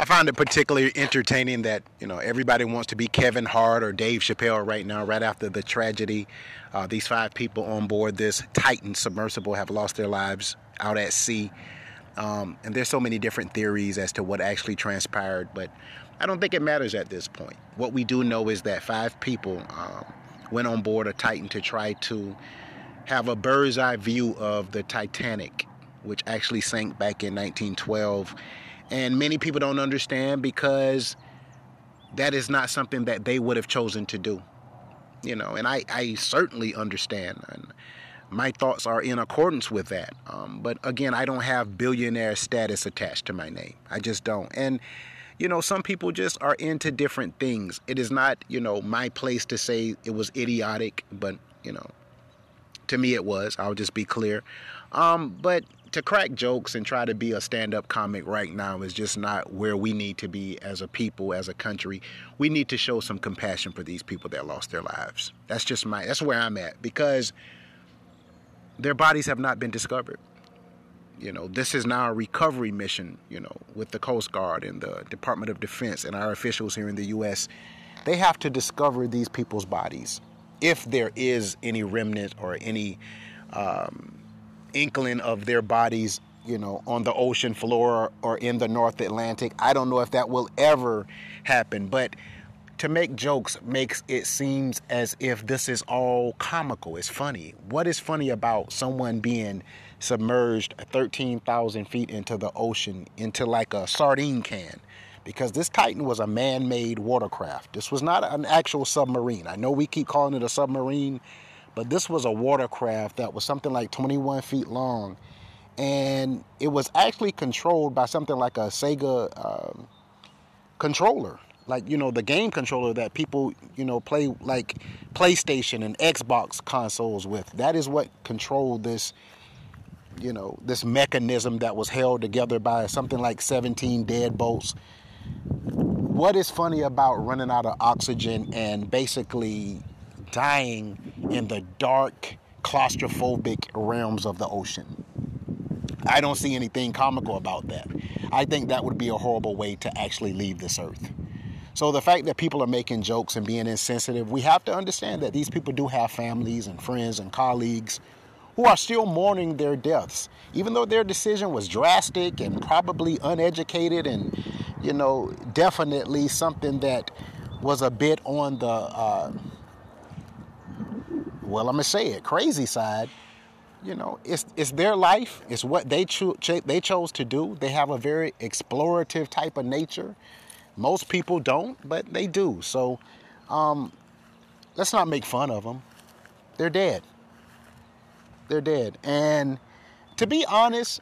I find it particularly entertaining that you know everybody wants to be Kevin Hart or Dave Chappelle right now, right after the tragedy. Uh, these five people on board this Titan submersible have lost their lives out at sea, um, and there's so many different theories as to what actually transpired. But I don't think it matters at this point. What we do know is that five people um, went on board a Titan to try to have a bird's eye view of the Titanic, which actually sank back in 1912 and many people don't understand because that is not something that they would have chosen to do. You know, and I, I certainly understand. And my thoughts are in accordance with that. Um, but again, I don't have billionaire status attached to my name. I just don't. And, you know, some people just are into different things. It is not, you know, my place to say it was idiotic, but, you know, to me it was. I'll just be clear. Um, but to crack jokes and try to be a stand-up comic right now is just not where we need to be as a people as a country. We need to show some compassion for these people that lost their lives. That's just my that's where i'm at because their bodies have not been discovered. You know this is now a recovery mission you know with the coast guard and the department of defense and our officials here in the us they have to discover these people's bodies if there is any remnant or any um, inkling of their bodies, you know, on the ocean floor or in the North Atlantic. I don't know if that will ever happen, but to make jokes makes it seems as if this is all comical. It's funny. What is funny about someone being submerged 13,000 feet into the ocean, into like a sardine can? Because this Titan was a man made watercraft. This was not an actual submarine. I know we keep calling it a submarine but this was a watercraft that was something like 21 feet long. And it was actually controlled by something like a Sega um, controller. Like, you know, the game controller that people, you know, play like PlayStation and Xbox consoles with. That is what controlled this, you know, this mechanism that was held together by something like 17 deadbolts. What is funny about running out of oxygen and basically dying in the dark, claustrophobic realms of the ocean. I don't see anything comical about that. I think that would be a horrible way to actually leave this earth. So the fact that people are making jokes and being insensitive, we have to understand that these people do have families and friends and colleagues who are still mourning their deaths, even though their decision was drastic and probably uneducated and, you know, definitely something that was a bit on the uh, well, I'm gonna say it, crazy side. You know, it's it's their life. It's what they cho- they chose to do. They have a very explorative type of nature. Most people don't, but they do. So, um, let's not make fun of them. They're dead. They're dead. And to be honest,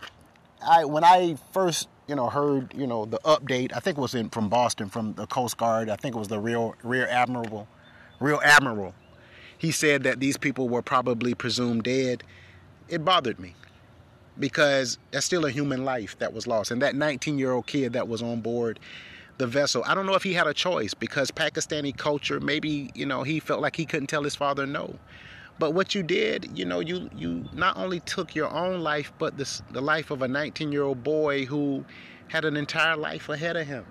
I when I first you know heard you know the update, I think it was in from Boston from the Coast Guard. I think it was the real rear admiral, real admiral he said that these people were probably presumed dead, it bothered me because that's still a human life that was lost. And that 19 year old kid that was on board the vessel, I don't know if he had a choice because Pakistani culture, maybe, you know, he felt like he couldn't tell his father no. But what you did, you know, you, you not only took your own life, but this, the life of a 19 year old boy who had an entire life ahead of him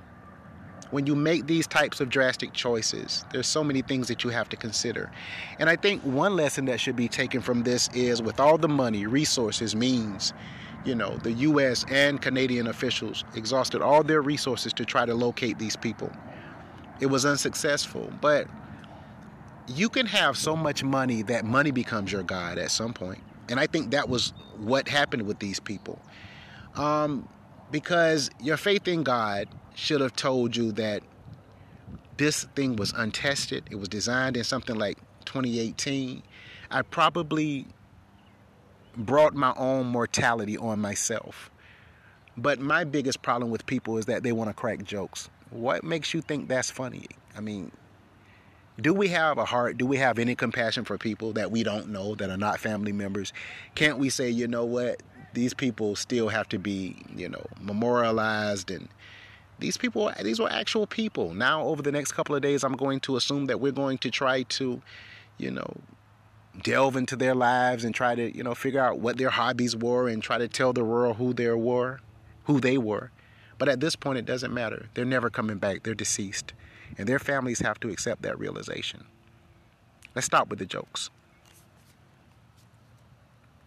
when you make these types of drastic choices, there's so many things that you have to consider. And I think one lesson that should be taken from this is with all the money, resources, means, you know, the US and Canadian officials exhausted all their resources to try to locate these people. It was unsuccessful, but you can have so much money that money becomes your God at some point. And I think that was what happened with these people. Um, because your faith in God should have told you that this thing was untested. It was designed in something like 2018. I probably brought my own mortality on myself. But my biggest problem with people is that they want to crack jokes. What makes you think that's funny? I mean, do we have a heart? Do we have any compassion for people that we don't know that are not family members? Can't we say, you know what? These people still have to be, you know, memorialized and these people these were actual people now over the next couple of days i'm going to assume that we're going to try to you know delve into their lives and try to you know figure out what their hobbies were and try to tell the world who they were who they were But at this point, it doesn't matter. They're never coming back. They're deceased. And their families have to accept that realization. Let's stop with the jokes.